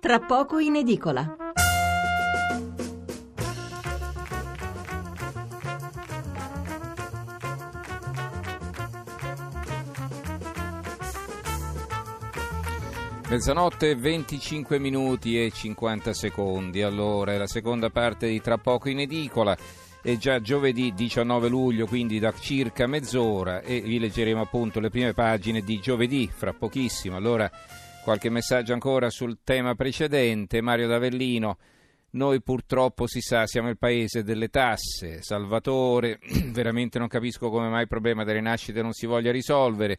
tra poco in edicola. Mezzanotte 25 minuti e 50 secondi. Allora, è la seconda parte di Tra poco in edicola. È già giovedì 19 luglio, quindi da circa mezz'ora e vi leggeremo appunto le prime pagine di giovedì, fra pochissimo. Allora, qualche messaggio ancora sul tema precedente. Mario D'Avellino. Noi purtroppo si sa siamo il paese delle tasse. Salvatore, veramente non capisco come mai il problema delle nascite non si voglia risolvere.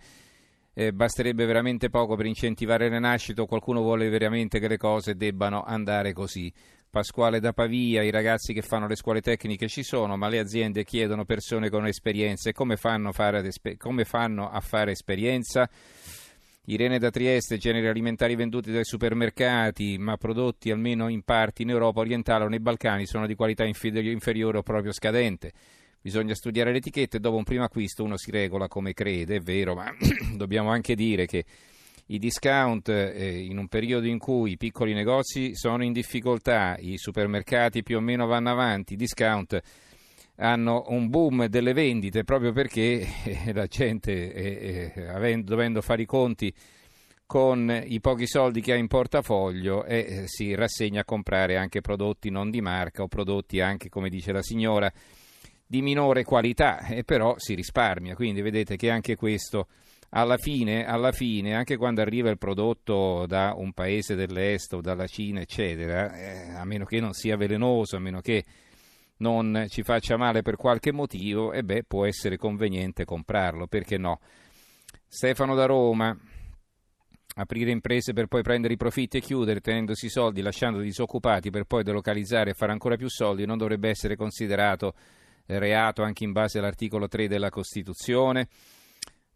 Eh, basterebbe veramente poco per incentivare le nascite o qualcuno vuole veramente che le cose debbano andare così. Pasquale da Pavia, i ragazzi che fanno le scuole tecniche ci sono, ma le aziende chiedono persone con esperienze. Come fanno, come fanno a fare esperienza? Irene da Trieste, generi alimentari venduti dai supermercati, ma prodotti almeno in parte in Europa orientale o nei Balcani sono di qualità inferiore o proprio scadente. Bisogna studiare le etichette dopo un primo acquisto uno si regola come crede, è vero, ma dobbiamo anche dire che i discount eh, in un periodo in cui i piccoli negozi sono in difficoltà, i supermercati più o meno vanno avanti, i discount hanno un boom delle vendite proprio perché eh, la gente, eh, eh, avendo, dovendo fare i conti con i pochi soldi che ha in portafoglio, eh, si rassegna a comprare anche prodotti non di marca o prodotti anche, come dice la signora, di minore qualità, e però si risparmia. Quindi vedete che anche questo alla fine, alla fine, anche quando arriva il prodotto da un paese dell'est o dalla Cina, eccetera, eh, a meno che non sia velenoso, a meno che non ci faccia male per qualche motivo, e beh, può essere conveniente comprarlo, perché no? Stefano da Roma. Aprire imprese per poi prendere i profitti e chiudere tenendosi soldi, lasciando disoccupati per poi delocalizzare e fare ancora più soldi non dovrebbe essere considerato reato anche in base all'articolo 3 della Costituzione.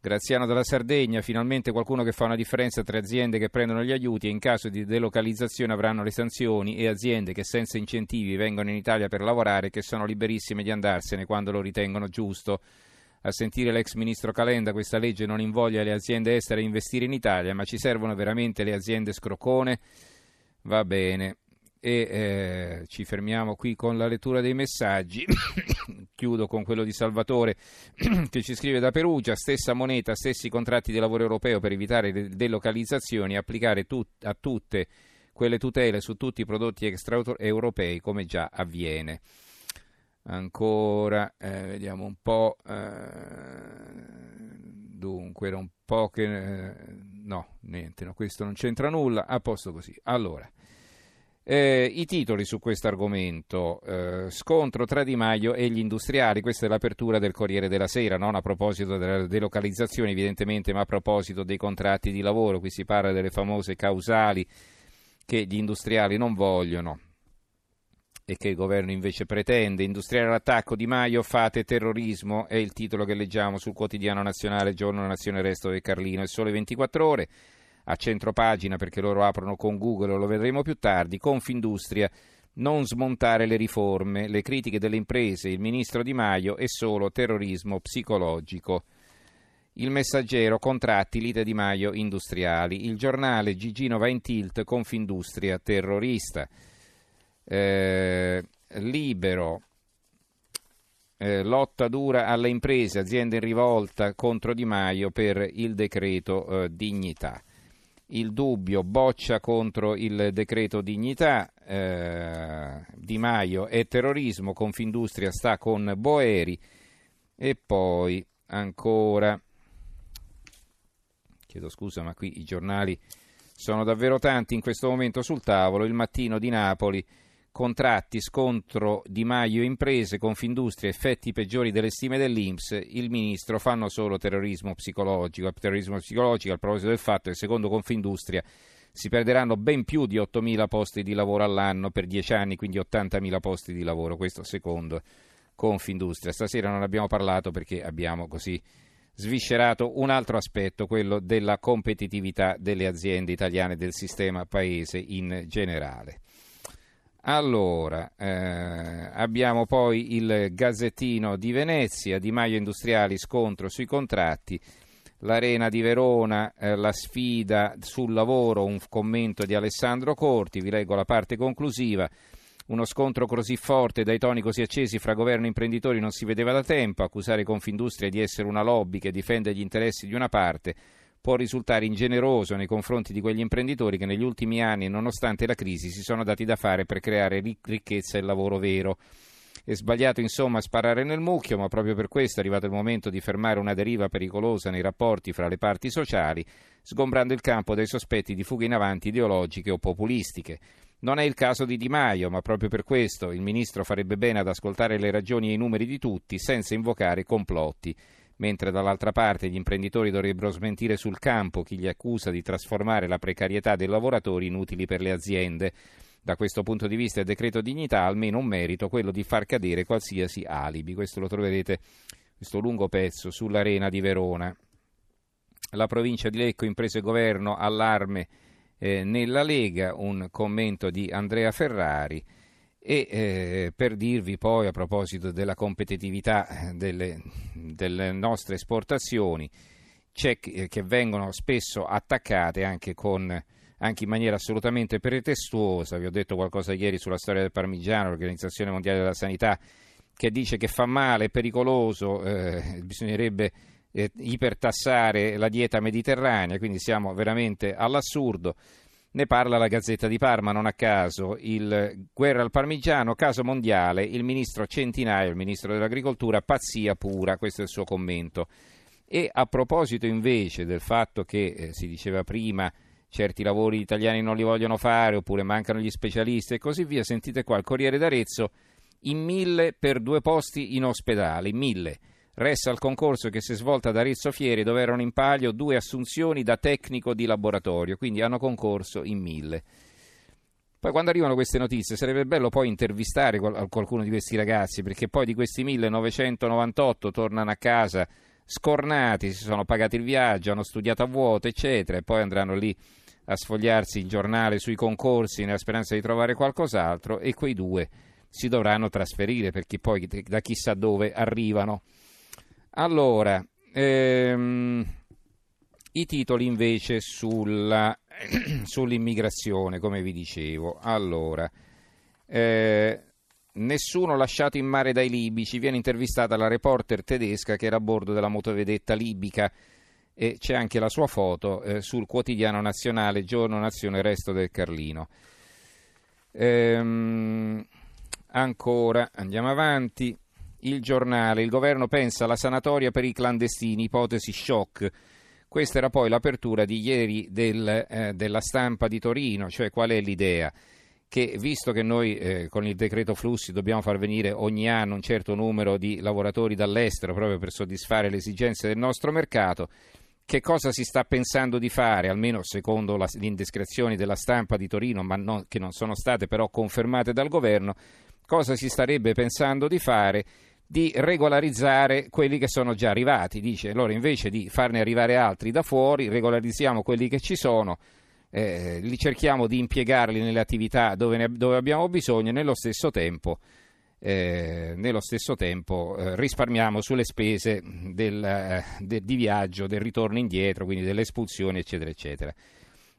Graziano della Sardegna, finalmente qualcuno che fa una differenza tra aziende che prendono gli aiuti e in caso di delocalizzazione avranno le sanzioni e aziende che senza incentivi vengono in Italia per lavorare che sono liberissime di andarsene quando lo ritengono giusto. A sentire l'ex ministro Calenda, questa legge non invoglia le aziende estere a investire in Italia, ma ci servono veramente le aziende scroccone? Va bene e eh, ci fermiamo qui con la lettura dei messaggi. Chiudo con quello di Salvatore che ci scrive da Perugia, stessa moneta, stessi contratti di lavoro europeo per evitare le delocalizzazioni, applicare tut- a tutte quelle tutele su tutti i prodotti extraeuropei come già avviene. Ancora, eh, vediamo un po'. Eh, dunque, era un po' che. Eh, no, niente, no, questo non c'entra nulla. A posto così. Allora. Eh, I titoli su questo argomento, eh, scontro tra Di Maio e gli industriali, questa è l'apertura del Corriere della Sera, non a proposito della delocalizzazione evidentemente, ma a proposito dei contratti di lavoro, qui si parla delle famose causali che gli industriali non vogliono e che il governo invece pretende. Industriale all'attacco Di Maio, fate terrorismo, è il titolo che leggiamo sul quotidiano nazionale Giorno Nazione Resto del Carlino, il sole 24 ore a centro pagina perché loro aprono con Google, lo vedremo più tardi, Confindustria non smontare le riforme, le critiche delle imprese, il ministro Di Maio e solo terrorismo psicologico. Il messaggero, contratti, lite Di Maio, industriali. Il giornale, Gigino va in tilt, Confindustria, terrorista. Eh, libero, eh, lotta dura alle imprese, aziende in rivolta contro Di Maio per il decreto eh, dignità il dubbio, boccia contro il decreto dignità, eh, Di Maio è terrorismo, Confindustria sta con Boeri. E poi ancora, chiedo scusa ma qui i giornali sono davvero tanti in questo momento sul tavolo, il mattino di Napoli contratti, scontro Di Maio imprese, Confindustria, effetti peggiori delle stime dell'Inps, il ministro fanno solo terrorismo psicologico. Terrorismo psicologico a proposito del fatto che secondo Confindustria si perderanno ben più di 8.000 posti di lavoro all'anno per 10 anni, quindi 80.000 posti di lavoro, questo secondo Confindustria. Stasera non abbiamo parlato perché abbiamo così sviscerato un altro aspetto, quello della competitività delle aziende italiane del sistema paese in generale. Allora, eh, abbiamo poi il Gazzettino di Venezia, Di Maio Industriali, scontro sui contratti. l'Arena di Verona, eh, la sfida sul lavoro, un commento di Alessandro Corti, vi leggo la parte conclusiva. Uno scontro così forte, dai toni così accesi fra governo e imprenditori non si vedeva da tempo, accusare Confindustria di essere una lobby che difende gli interessi di una parte può risultare ingeneroso nei confronti di quegli imprenditori che negli ultimi anni, nonostante la crisi, si sono dati da fare per creare ricchezza e lavoro vero. È sbagliato insomma sparare nel mucchio, ma proprio per questo è arrivato il momento di fermare una deriva pericolosa nei rapporti fra le parti sociali, sgombrando il campo dai sospetti di fughe in avanti ideologiche o populistiche. Non è il caso di Di Maio, ma proprio per questo il ministro farebbe bene ad ascoltare le ragioni e i numeri di tutti senza invocare complotti mentre dall'altra parte gli imprenditori dovrebbero smentire sul campo chi li accusa di trasformare la precarietà dei lavoratori in utili per le aziende. Da questo punto di vista il decreto dignità ha almeno un merito, quello di far cadere qualsiasi alibi. Questo lo troverete, questo lungo pezzo, sull'arena di Verona. La provincia di Lecco, imprese e governo, allarme eh, nella Lega, un commento di Andrea Ferrari. E eh, per dirvi poi a proposito della competitività delle, delle nostre esportazioni, che, che vengono spesso attaccate anche, con, anche, in maniera assolutamente pretestuosa. Vi ho detto qualcosa ieri sulla storia del parmigiano, l'Organizzazione Mondiale della Sanità, che dice che fa male, è pericoloso, eh, bisognerebbe eh, ipertassare la dieta mediterranea, quindi siamo veramente all'assurdo. Ne parla la Gazzetta di Parma, non a caso. Il guerra al parmigiano, caso mondiale, il ministro Centinaio, il ministro dell'agricoltura, pazzia pura, questo è il suo commento. E a proposito invece del fatto che eh, si diceva prima certi lavori italiani non li vogliono fare oppure mancano gli specialisti e così via, sentite qua il Corriere d'Arezzo in mille per due posti in ospedale, in mille. Resta al concorso che si è svolta ad Arezzo Fieri dove erano in palio due assunzioni da tecnico di laboratorio, quindi hanno concorso in mille. Poi quando arrivano queste notizie sarebbe bello poi intervistare qualcuno di questi ragazzi perché poi di questi 1998 tornano a casa scornati, si sono pagati il viaggio, hanno studiato a vuoto eccetera e poi andranno lì a sfogliarsi il giornale sui concorsi nella speranza di trovare qualcos'altro e quei due si dovranno trasferire perché poi da chissà dove arrivano. Allora, ehm, i titoli invece sulla, sull'immigrazione, come vi dicevo. Allora, eh, nessuno lasciato in mare dai libici. Viene intervistata la reporter tedesca che era a bordo della motovedetta libica e c'è anche la sua foto eh, sul quotidiano nazionale Giorno Nazione Resto del Carlino. Ehm, ancora, andiamo avanti il giornale, il governo pensa alla sanatoria per i clandestini, ipotesi shock. Questa era poi l'apertura di ieri del, eh, della stampa di Torino, cioè qual è l'idea? Che visto che noi eh, con il decreto flussi dobbiamo far venire ogni anno un certo numero di lavoratori dall'estero proprio per soddisfare le esigenze del nostro mercato, che cosa si sta pensando di fare, almeno secondo la, le indiscrezioni della stampa di Torino, ma no, che non sono state però confermate dal governo, cosa si starebbe pensando di fare di regolarizzare quelli che sono già arrivati. Dice allora invece di farne arrivare altri da fuori, regolarizziamo quelli che ci sono, eh, li cerchiamo di impiegarli nelle attività dove, ne, dove abbiamo bisogno e nello stesso tempo, eh, nello stesso tempo eh, risparmiamo sulle spese del, eh, de, di viaggio, del ritorno indietro, quindi delle espulsioni, eccetera, eccetera.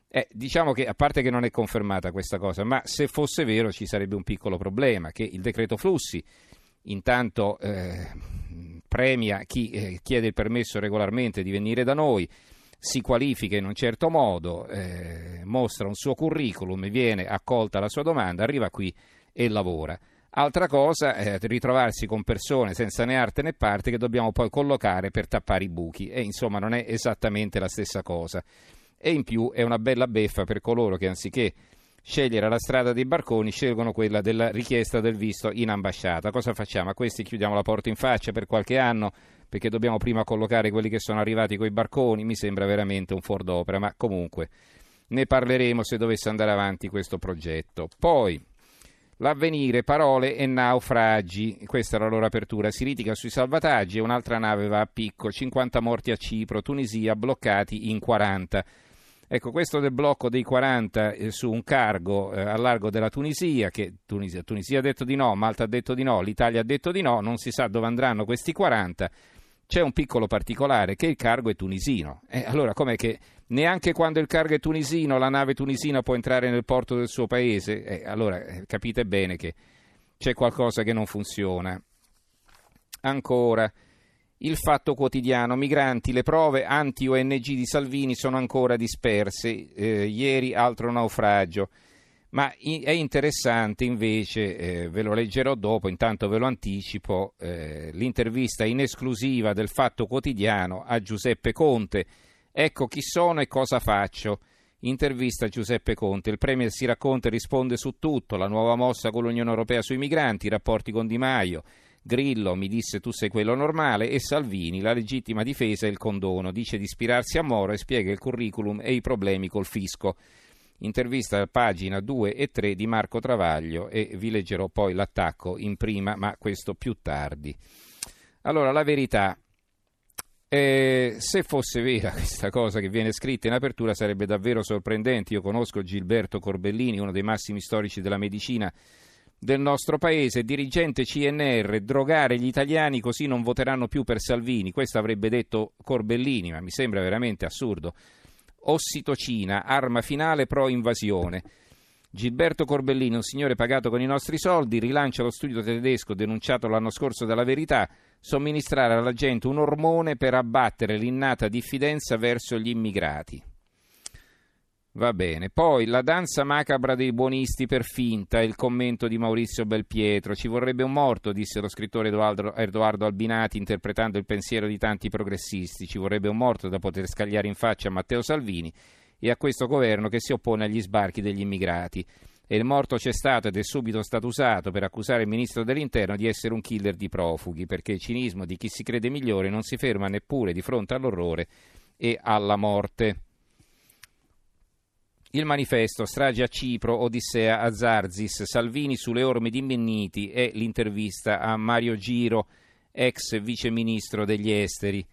Eh, diciamo che a parte che non è confermata questa cosa, ma se fosse vero ci sarebbe un piccolo problema, che il decreto flussi intanto eh, premia chi eh, chiede il permesso regolarmente di venire da noi, si qualifica in un certo modo, eh, mostra un suo curriculum, viene accolta la sua domanda, arriva qui e lavora. Altra cosa è ritrovarsi con persone senza né arte né parte che dobbiamo poi collocare per tappare i buchi e insomma non è esattamente la stessa cosa. E in più è una bella beffa per coloro che anziché scegliere la strada dei barconi, scelgono quella della richiesta del visto in ambasciata. Cosa facciamo? A questi chiudiamo la porta in faccia per qualche anno perché dobbiamo prima collocare quelli che sono arrivati con i barconi, mi sembra veramente un fuor d'opera, ma comunque ne parleremo se dovesse andare avanti questo progetto. Poi L'avvenire, parole e naufragi. Questa è la loro apertura. Si litiga sui salvataggi e un'altra nave va a picco. 50 morti a Cipro, Tunisia bloccati in 40. Ecco, questo del blocco dei 40 eh, su un cargo eh, a largo della Tunisia, che Tunisia, Tunisia, ha detto di no, Malta ha detto di no, l'Italia ha detto di no, non si sa dove andranno questi 40, c'è un piccolo particolare che il cargo è tunisino. Eh, allora com'è che neanche quando il cargo è tunisino la nave tunisina può entrare nel porto del suo paese? Eh, allora eh, capite bene che c'è qualcosa che non funziona. Ancora, il fatto quotidiano, migranti, le prove anti-ONG di Salvini sono ancora disperse, eh, ieri altro naufragio. Ma è interessante invece, eh, ve lo leggerò dopo, intanto ve lo anticipo, eh, l'intervista in esclusiva del Fatto Quotidiano a Giuseppe Conte. Ecco chi sono e cosa faccio. Intervista a Giuseppe Conte. Il Premier si racconta e risponde su tutto, la nuova mossa con l'Unione Europea sui migranti, i rapporti con Di Maio. Grillo mi disse tu sei quello normale e Salvini la legittima difesa e il condono. Dice di ispirarsi a Moro e spiega il curriculum e i problemi col fisco intervista a pagina 2 e 3 di Marco Travaglio e vi leggerò poi l'attacco in prima, ma questo più tardi. Allora, la verità, eh, se fosse vera questa cosa che viene scritta in apertura sarebbe davvero sorprendente. Io conosco Gilberto Corbellini, uno dei massimi storici della medicina del nostro paese, dirigente CNR, drogare gli italiani così non voteranno più per Salvini. Questo avrebbe detto Corbellini, ma mi sembra veramente assurdo ossitocina, arma finale pro invasione. Gilberto Corbellini, un signore pagato con i nostri soldi, rilancia lo studio tedesco denunciato l'anno scorso dalla Verità, somministrare alla gente un ormone per abbattere l'innata diffidenza verso gli immigrati. Va bene. Poi la danza macabra dei buonisti per finta, il commento di Maurizio Belpietro. Ci vorrebbe un morto, disse lo scrittore Edoardo, Albinati interpretando il pensiero di tanti progressisti. Ci vorrebbe un morto da poter scagliare in faccia a Matteo Salvini e a questo governo che si oppone agli sbarchi degli immigrati. E il morto c'è stato ed è subito stato usato per accusare il ministro dell'interno di essere un killer di profughi, perché il cinismo di chi si crede migliore non si ferma neppure di fronte all'orrore e alla morte. Il manifesto, strage a Cipro, Odissea a Zarzis, Salvini sulle orme di Menniti e l'intervista a Mario Giro, ex viceministro degli esteri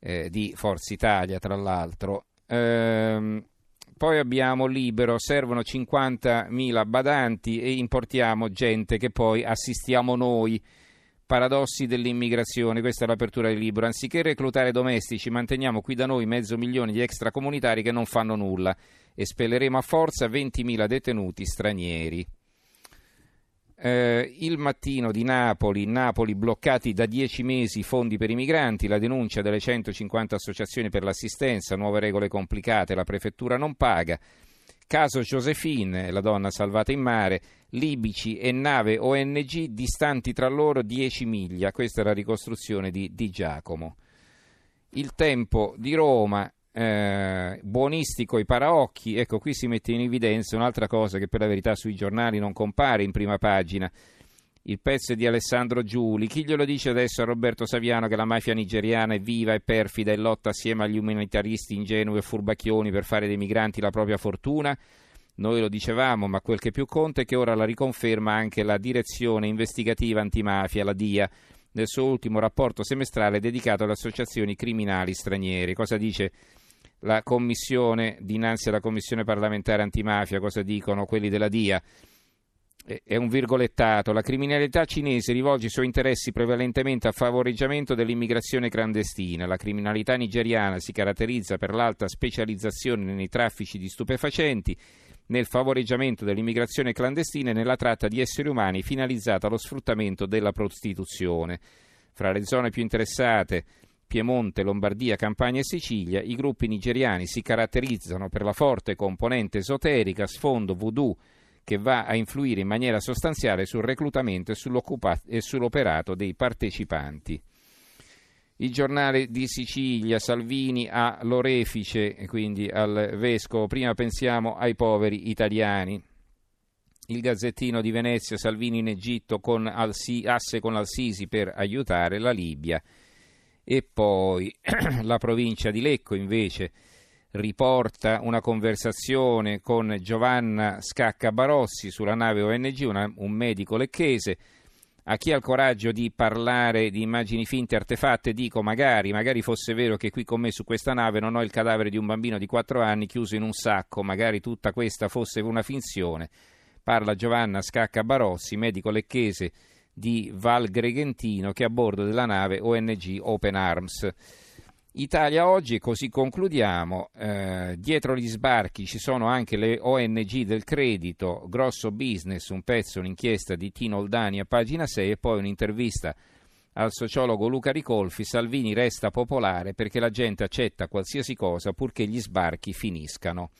eh, di Forza Italia, tra l'altro. Ehm, poi abbiamo Libero, servono 50.000 badanti e importiamo gente che poi assistiamo noi. Paradossi dell'immigrazione, questa è l'apertura del libro. Anziché reclutare domestici, manteniamo qui da noi mezzo milione di extracomunitari che non fanno nulla espelleremo a forza 20.000 detenuti stranieri. Eh, il mattino di Napoli, Napoli bloccati da 10 mesi i fondi per i migranti, la denuncia delle 150 associazioni per l'assistenza, nuove regole complicate, la prefettura non paga. Caso Josephine, la donna salvata in mare, libici e nave ONG distanti tra loro 10 miglia. Questa è la ricostruzione di, di Giacomo. Il tempo di Roma, eh, buonistico i paraocchi, ecco qui si mette in evidenza un'altra cosa che per la verità sui giornali non compare in prima pagina. Il pezzo di Alessandro Giuli. Chi glielo dice adesso a Roberto Saviano che la mafia nigeriana è viva e perfida e lotta assieme agli umanitaristi ingenui e furbacchioni per fare dei migranti la propria fortuna? Noi lo dicevamo, ma quel che più conta è che ora la riconferma anche la direzione investigativa antimafia, la DIA, nel suo ultimo rapporto semestrale dedicato alle associazioni criminali straniere. Cosa dice la commissione dinanzi alla commissione parlamentare antimafia, cosa dicono quelli della DIA? È un virgolettato. La criminalità cinese rivolge i suoi interessi prevalentemente a favoreggiamento dell'immigrazione clandestina. La criminalità nigeriana si caratterizza per l'alta specializzazione nei traffici di stupefacenti, nel favoreggiamento dell'immigrazione clandestina e nella tratta di esseri umani finalizzata allo sfruttamento della prostituzione. Fra le zone più interessate Piemonte, Lombardia, Campania e Sicilia, i gruppi nigeriani si caratterizzano per la forte componente esoterica, sfondo voodoo, che va a influire in maniera sostanziale sul reclutamento e, sull'operato dei partecipanti. Il giornale di Sicilia, Salvini a Lorefice, quindi al vescovo, prima pensiamo ai poveri italiani. Il Gazzettino di Venezia, Salvini in Egitto con Alsi, asse con Al-Sisi per aiutare la Libia e poi la provincia di Lecco invece riporta una conversazione con Giovanna Scacca Barossi sulla nave ONG, una, un medico lecchese. A chi ha il coraggio di parlare di immagini finte artefatte, dico magari, magari fosse vero che qui con me su questa nave non ho il cadavere di un bambino di 4 anni chiuso in un sacco, magari tutta questa fosse una finzione. Parla Giovanna Scacca Barossi, medico lecchese di Val Gregentino che è a bordo della nave ONG Open Arms. Italia oggi, così concludiamo, eh, dietro gli sbarchi ci sono anche le ONG del credito, grosso business, un pezzo, un'inchiesta di Tino Oldani a pagina 6 e poi un'intervista al sociologo Luca Ricolfi, Salvini resta popolare perché la gente accetta qualsiasi cosa purché gli sbarchi finiscano.